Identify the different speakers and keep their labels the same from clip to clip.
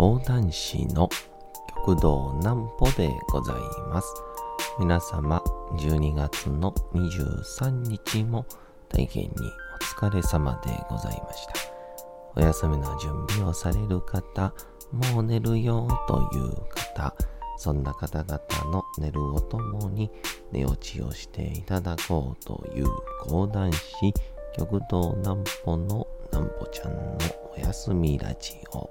Speaker 1: 講談師の極道南歩でございます。皆様、12月の23日も大変にお疲れ様でございました。お休みの準備をされる方、もう寝るよという方、そんな方々の寝るをともに寝落ちをしていただこうという講談師、極道南歩の南歩ちゃんのお休みラジオ。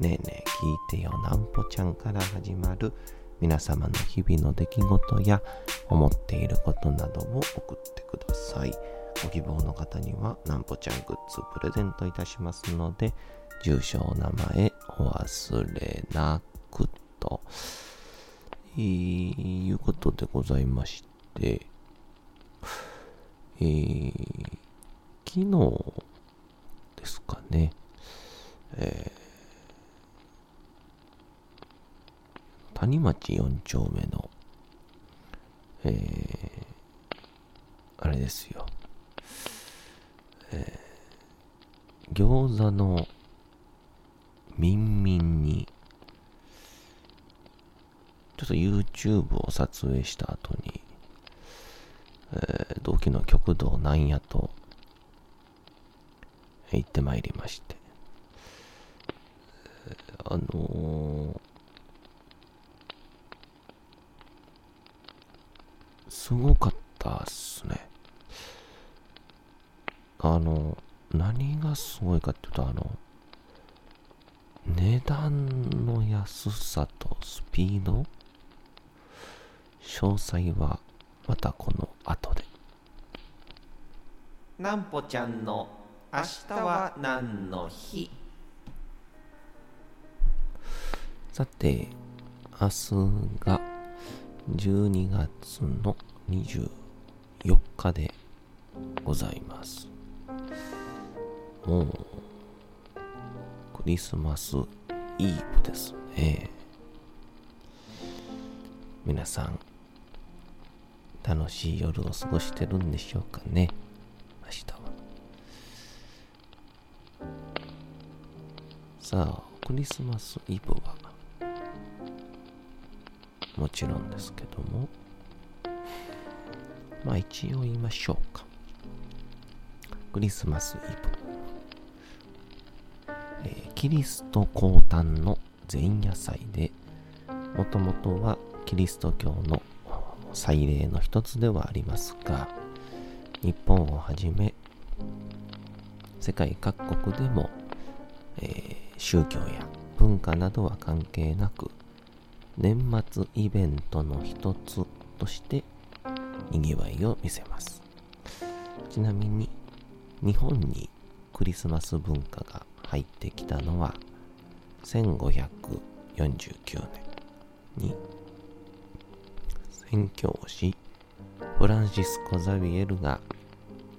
Speaker 1: ねえねえ聞いてよなんぽちゃんから始まる皆様の日々の出来事や思っていることなどを送ってください。ご希望の方にはなんぽちゃんグッズプレゼントいたしますので、住所お名前お忘れなくと。えー、いうことでございまして、えー、昨日ですかね、え谷町4丁目の、えー、あれですよ、えー、餃子のみんみんに、ちょっと YouTube を撮影した後に、えー、同期の極道なんやと、行ってまいりまして、あのーすごかったっすね。あの、何がすごいかっていうと、あの、値段の安さとスピード？詳細はまたこの後で。
Speaker 2: なんぽちゃんの明日は何の日？
Speaker 1: さて、明日が12月の24日でございます。もう、クリスマスイーブですね。皆さん、楽しい夜を過ごしてるんでしょうかね。明日は。さあ、クリスマスイブは、もちろんですけども、まあ一応言いましょうか。クリスマスイブ。えーキリスト降誕の前夜祭で、もともとはキリスト教の祭礼の一つではありますが、日本をはじめ、世界各国でも、えー宗教や文化などは関係なく、年末イベントの一つとして賑わいを見せます。ちなみに日本にクリスマス文化が入ってきたのは1549年に宣教師フランシスコ・ザビエルが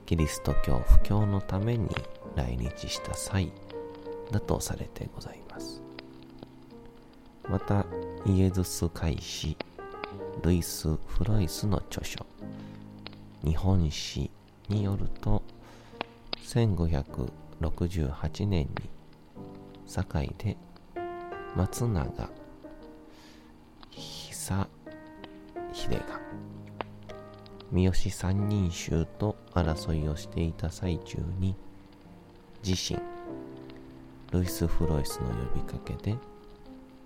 Speaker 1: キリスト教布教のために来日した際だとされてございます。また、イエズス会士、ルイス・フロイスの著書、日本史によると、1568年に、堺で松永久秀が、三好三人衆と争いをしていた最中に、自身、ルイス・フロイスの呼びかけで、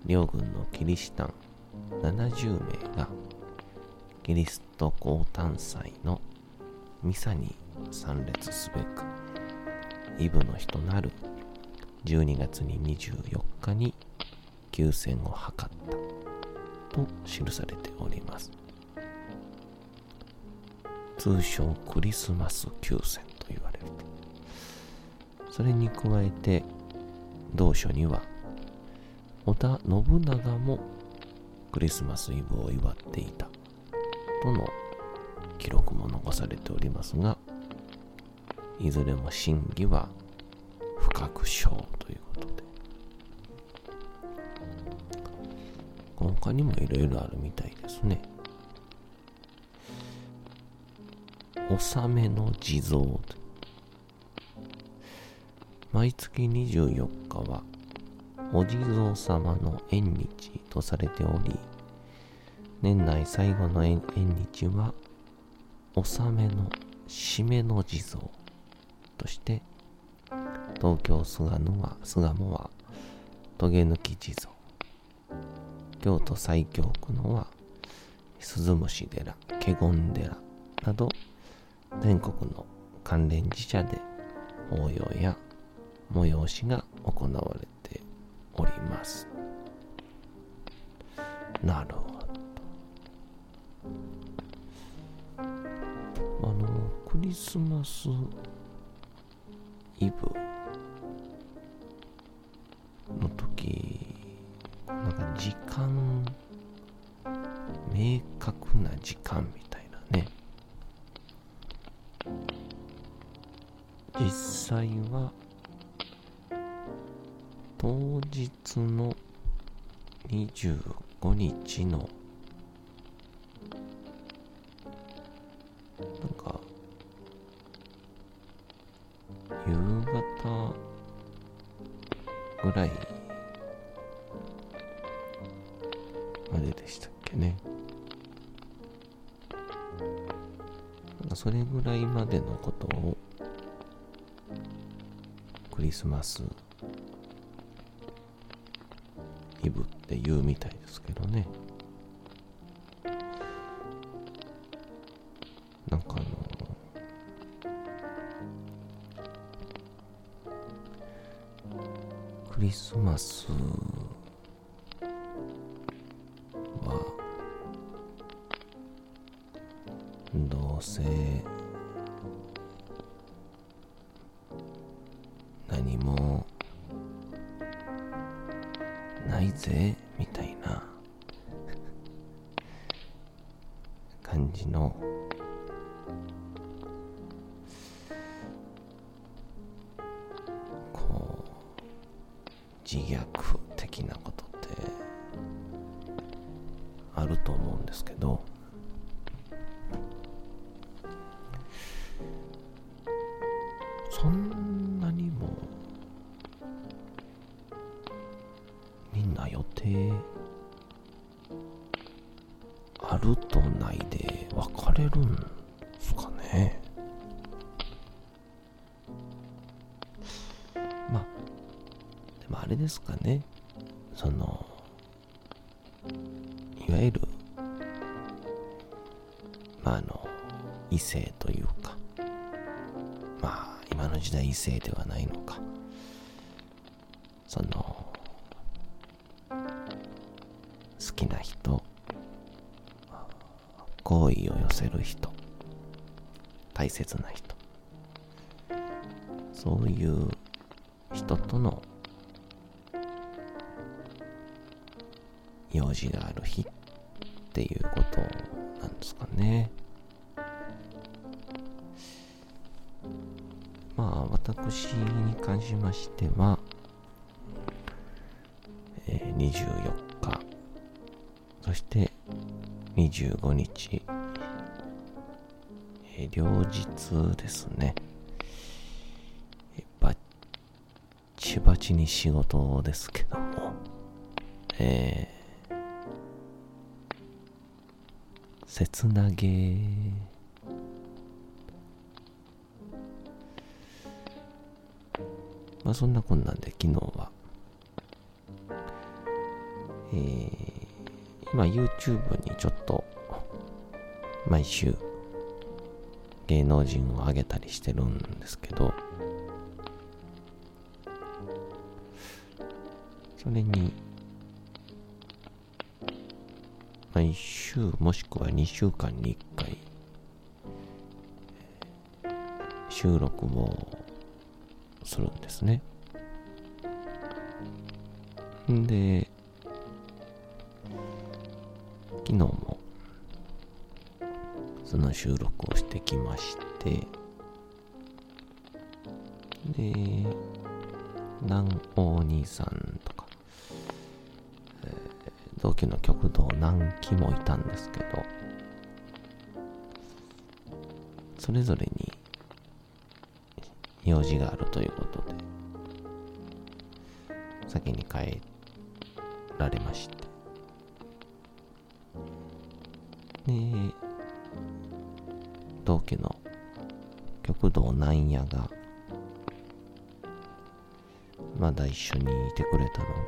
Speaker 1: 両軍のキリシタン70名がキリスト降誕祭のミサに参列すべくイブの日となる12月に24日に休戦を図ったと記されております。通称クリスマス休戦と言われると。それに加えて同書には織田信長もクリスマスイブを祝っていた。との記録も残されておりますがいずれも真偽は不確証ということで。他にもいろいろあるみたいですね。納めの地蔵毎月24日はお地蔵様の縁日とされており年内最後の縁日は納めの締めの地蔵として東京巣鴨は巣鴨は棘抜き地蔵。京都西京区のは鈴虫寺華厳寺など全国の関連寺社で法要や催しが行われております。なるほどあのクリスマスイブの時なんか時間明確な時間みたいなね。実際は当日の25日のなんか夕方ぐらいまででしたっけね。なんかそれぐらいまでのことをクリスマスイブって言うみたいですけどね。なんかあのクリスマスはどうせして。な予定。あるとないで分かれるんすかね。まあでもあれですかね。そのいわゆるまああの異性というかまあ今の時代異性ではないのか。その好意を寄せる人。大切な人。そういう人との用事がある日っていうことなんですかね。まあ私に関しましては、えー24日。そして25日、え両日ですね。えーバッチバチに仕事ですけども。えー切なげ。まあそんなこんなんで昨日は。えー今 YouTube にちょっと毎週芸能人を上げたりしてるんですけどそれに毎週もしくは2週間に1回収録をするんですね。んで、昨日も、その収録をしてきまして、で、南王兄さんとか、えー、同期の極道南紀もいたんですけど、それぞれに用事があるということで、先に帰られまして。で、同家の極道なんやが、まだ一緒にいてくれたの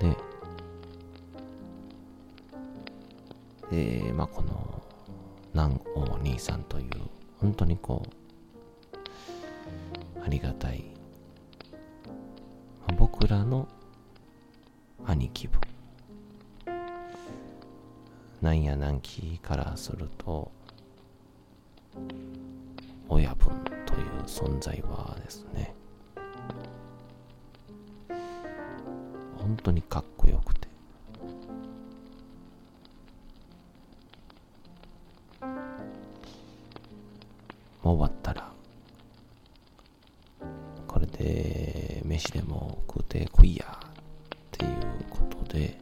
Speaker 1: で、で、まあこの南王兄さんという、本当にこう、ありがたい、まあ、僕らの兄貴分。なんやなんきからすると、親分という存在はですね、本当にかっこよくて、もう終わったら、これで飯でも食うてこいやっていうことで、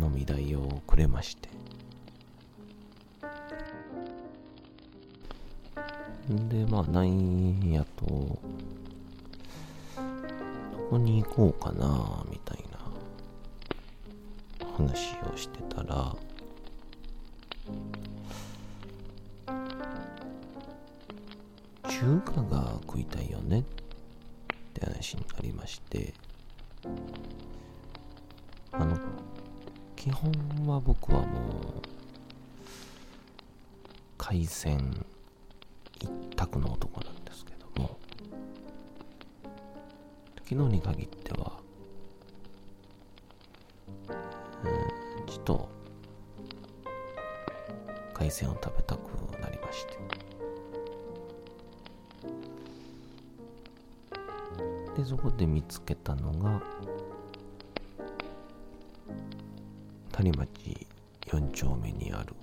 Speaker 1: 飲み代をくれまして。なんやと、どこに行こうかな、みたいな。話をしてたら、中華が食いたいよね。って話になりまして、あの、基本は僕はもう、海鮮の男なんですけども、昨日に限っては、うん、ちと、海鮮を食べたくなりまして。で、そこで見つけたのが、谷町4丁目にある、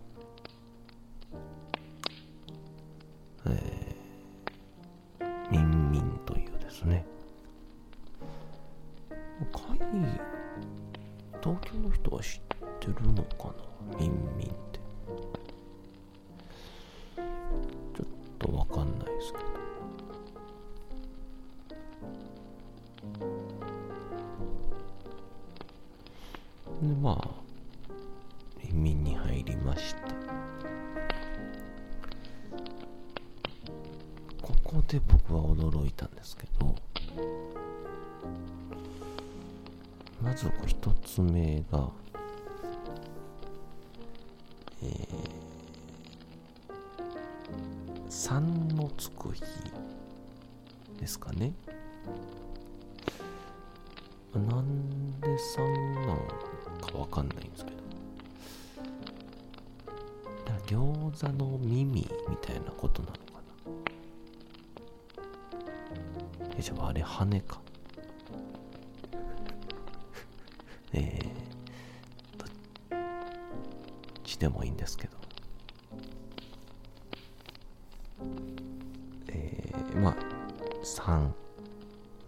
Speaker 1: で、まあ、移民に入りまして、ここで僕は驚いたんですけど、まず一つ目が、えー、3のつく日ですかね。なんで3餃子の耳みたいなことなのかな？え、じゃああれ羽か。えー、どっちでもいいんですけど。えー、まあ、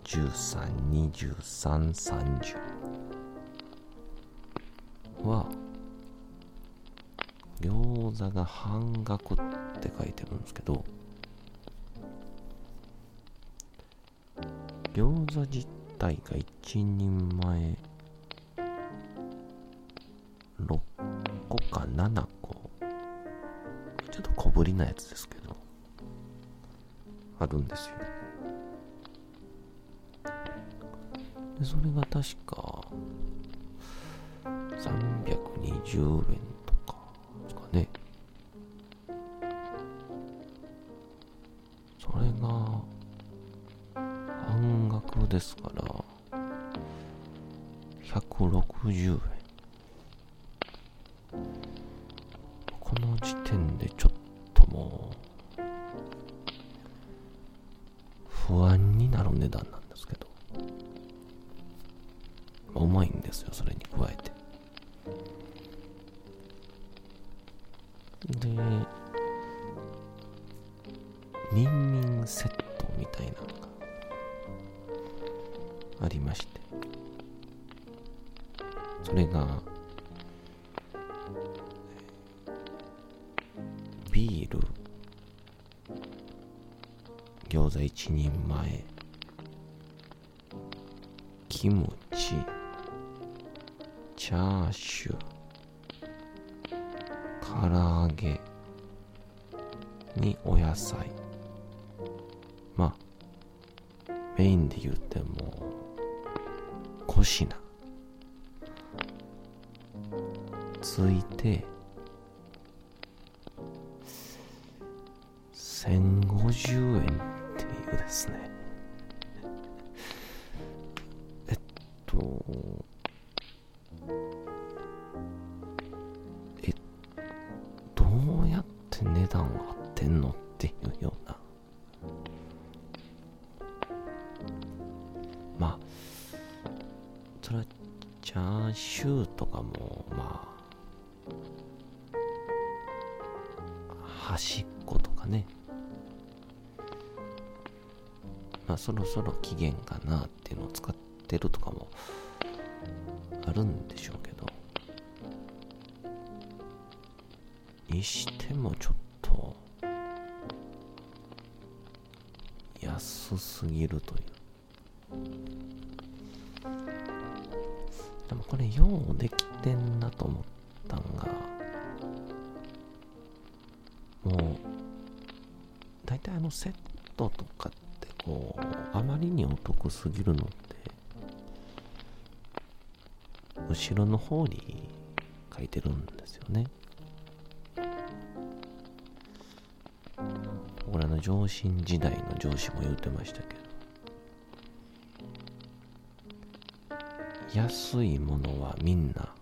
Speaker 1: 3132330、餃子が半額って書いてるんですけど、餃子自体が1人前6個か7個。ちょっと小ぶりなやつですけどあるんですよ。でそれが確か320円とかですかね。ですから160円。餃子一人前、キムチ、チャーシュー、唐揚げ。にお野菜。まあ、メインで言っても、小品。ついて、1050円。うですね。えっと、え、どうやって値段合ってんのっていうような。まあ、それは、チャーシューとかも、まあ、端っことかね。まあ、そろそろ期限かなっていうのを使ってるとかもあるんでしょうけど、にしてもちょっと、安すぎるという。でもこれようできてんなと思ったんが、もう、大体あのセットと、りにお得すぎるのって、後ろの方に書いてるんですよね。俺の上司時代の上司も言ってましたけど、安いものはみんな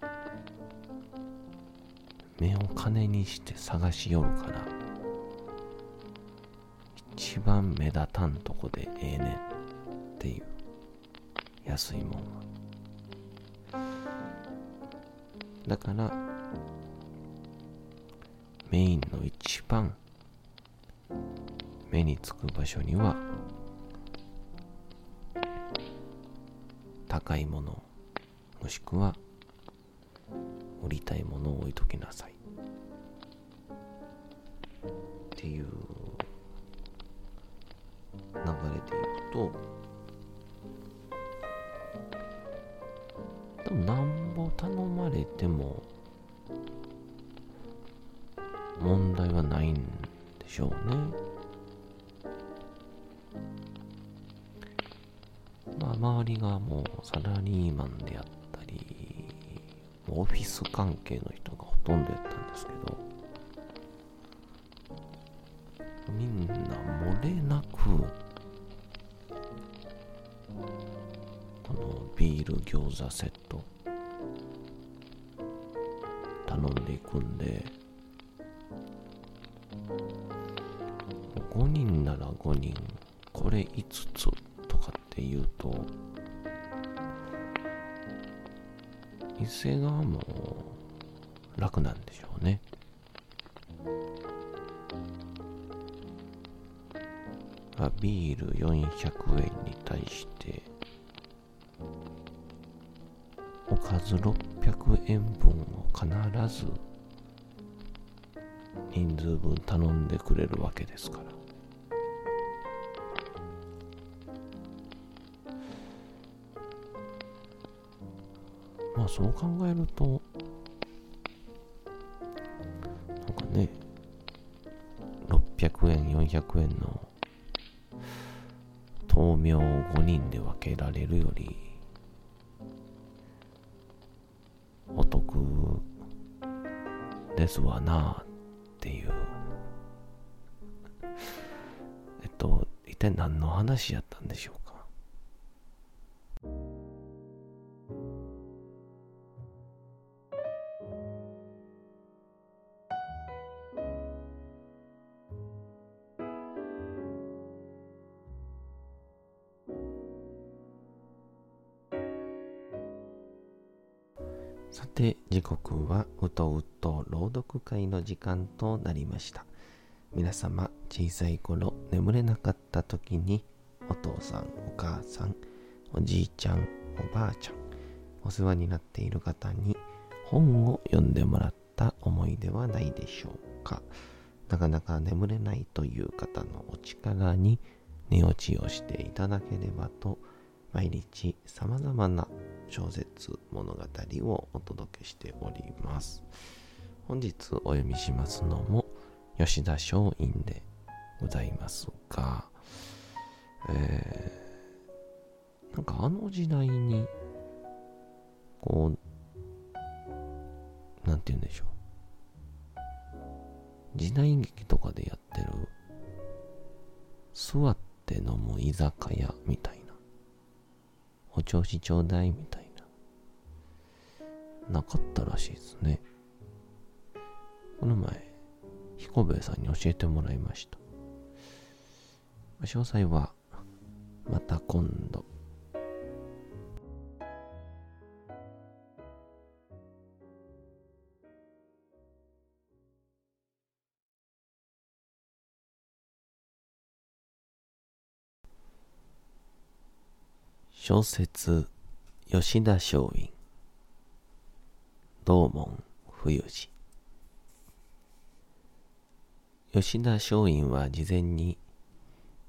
Speaker 1: 目を金にして探しよるから一番目立たんとこでええねん安いもんだからメインの一番目につく場所には高いものもしくは売りたいものを置いときなさい。っていう流れでいくとなんぼ頼まれても問題はないんでしょうね。まあ周りがもうサラリーマンであったりオフィス関係の人がほとんどやったんですけどみんな漏れなくこのビール餃子セッ店側も楽なんでしょうね。あビール400円に対しておかず600円分を必ず人数分頼んでくれるわけですから。あそう考えるとなんかね600円400円の豆苗を5人で分けられるよりお得ですわなっていう。えっと一体何の話やったんでしょうか？時間となりました。皆様、小さい頃眠れなかった時に、お父さん、お母さん、おじいちゃん、おばあちゃん、お世話になっている方に本を読んでもらった思いではないでしょうか。なかなか眠れないという方のお力に寝落ちをしていただければと毎日様々な小説物語をお届けしております。本日お読みしますのも吉田松陰でございますが、えー、なんかあの時代に、こう、なんて言うんでしょう。時代劇とかでやってる、座って飲む居酒屋みたいな。お調子ちょうだいみたいな。なかったらしいですね。この前、彦兵衛さんに教えてもらいました。詳細は、また今度。小説吉田松陰道門冬治吉田松陰は事前に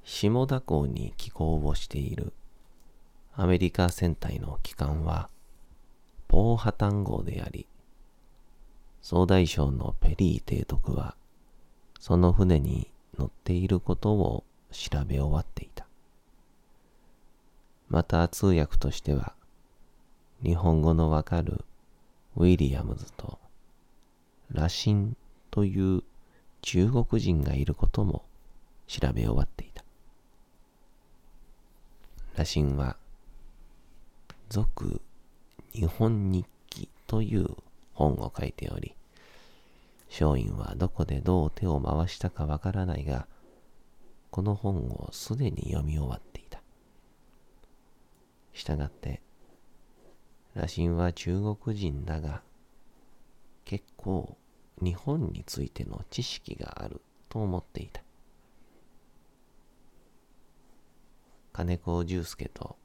Speaker 1: 下田港に寄港をしている。アメリカ船体の旗艦はポーハタン号であり総大将のペリー提督はその船に乗っていることを調べ終わっていた。また通訳としては、日本語のわかるウィリアムズとラシンという中国人がいることも調べ終わっていた。ラシンは、俗日本日記という本を書いており、松陰はどこでどう手を回したかわからないが、この本をすでに読み終わっていた。したがって、羅針は中国人だが、結構日本についての知識があると思っていた。金子重介と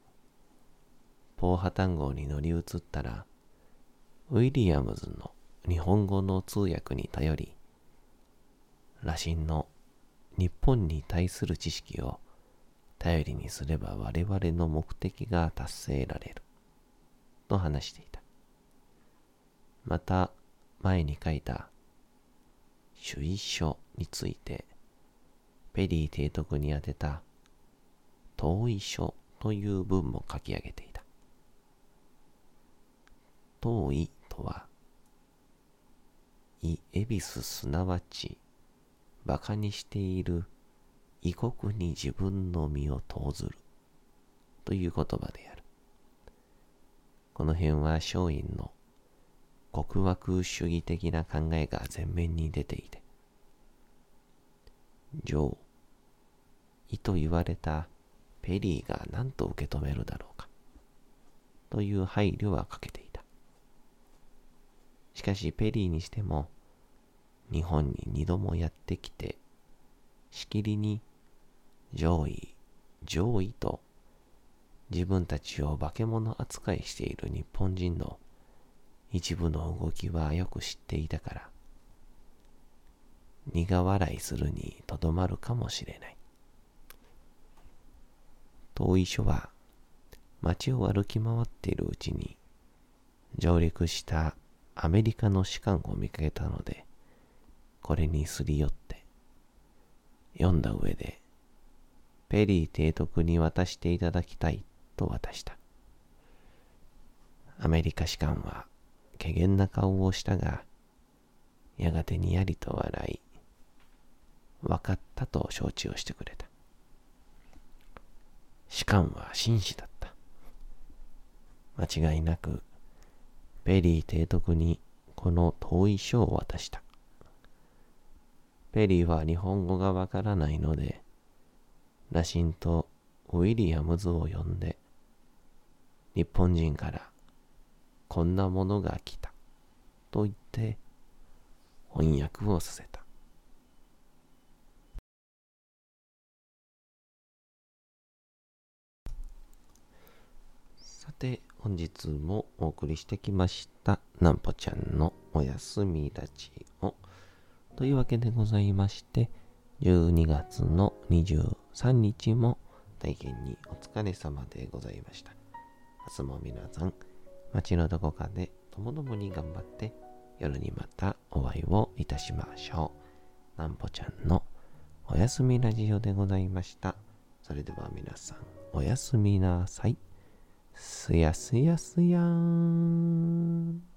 Speaker 1: ポーハタン号に乗り移ったら、ウィリアムズの日本語の通訳に頼り、羅針の日本に対する知識を頼りにすれば我々の目的が達成られる。と話していた。また、前に書いた、主意書について、ペリー提督に宛てた、遠い書という文も書き上げていた。遠いとは、イエビスすなわち、馬鹿にしている異国に自分の身を投ずるという言葉である。この辺は松陰の国枠主義的な考えが前面に出ていて、女王、意と言われたペリーが何と受け止めるだろうか、という配慮はかけていた。しかしペリーにしても、日本に二度もやってきて、しきりに上位、上位と自分たちを化け物扱いしている日本人の一部の動きはよく知っていたから、苦笑いするにとどまるかもしれない。遠い書は街を歩き回っているうちに上陸したアメリカの士官を見かけたので、これにすり寄って読んだ上でペリー提督に渡していただきたいと渡した。アメリカ士官は、怪げな顔をしたが、やがてにやりと笑い、分かったと承知をしてくれた。士官は紳士だった。間違いなく、ペリー提督にこの遠い書を渡した。ペリーは日本語がわからないので、羅針とウィリアムズを呼んで、日本人からこんなものが来たと言って翻訳をさせた。さて、本日もお送りしてきました、なんぽちゃんのおやすみラジオ。というわけでございまして、12月の23日も大変にお疲れ様でございました。明日も皆さん、街のどこかでともどもに頑張って夜にまたお会いをいたしましょう。なんぽちゃんのおやすみラジオでございました。それでは皆さん、おやすみなさい。すやすやすやーん。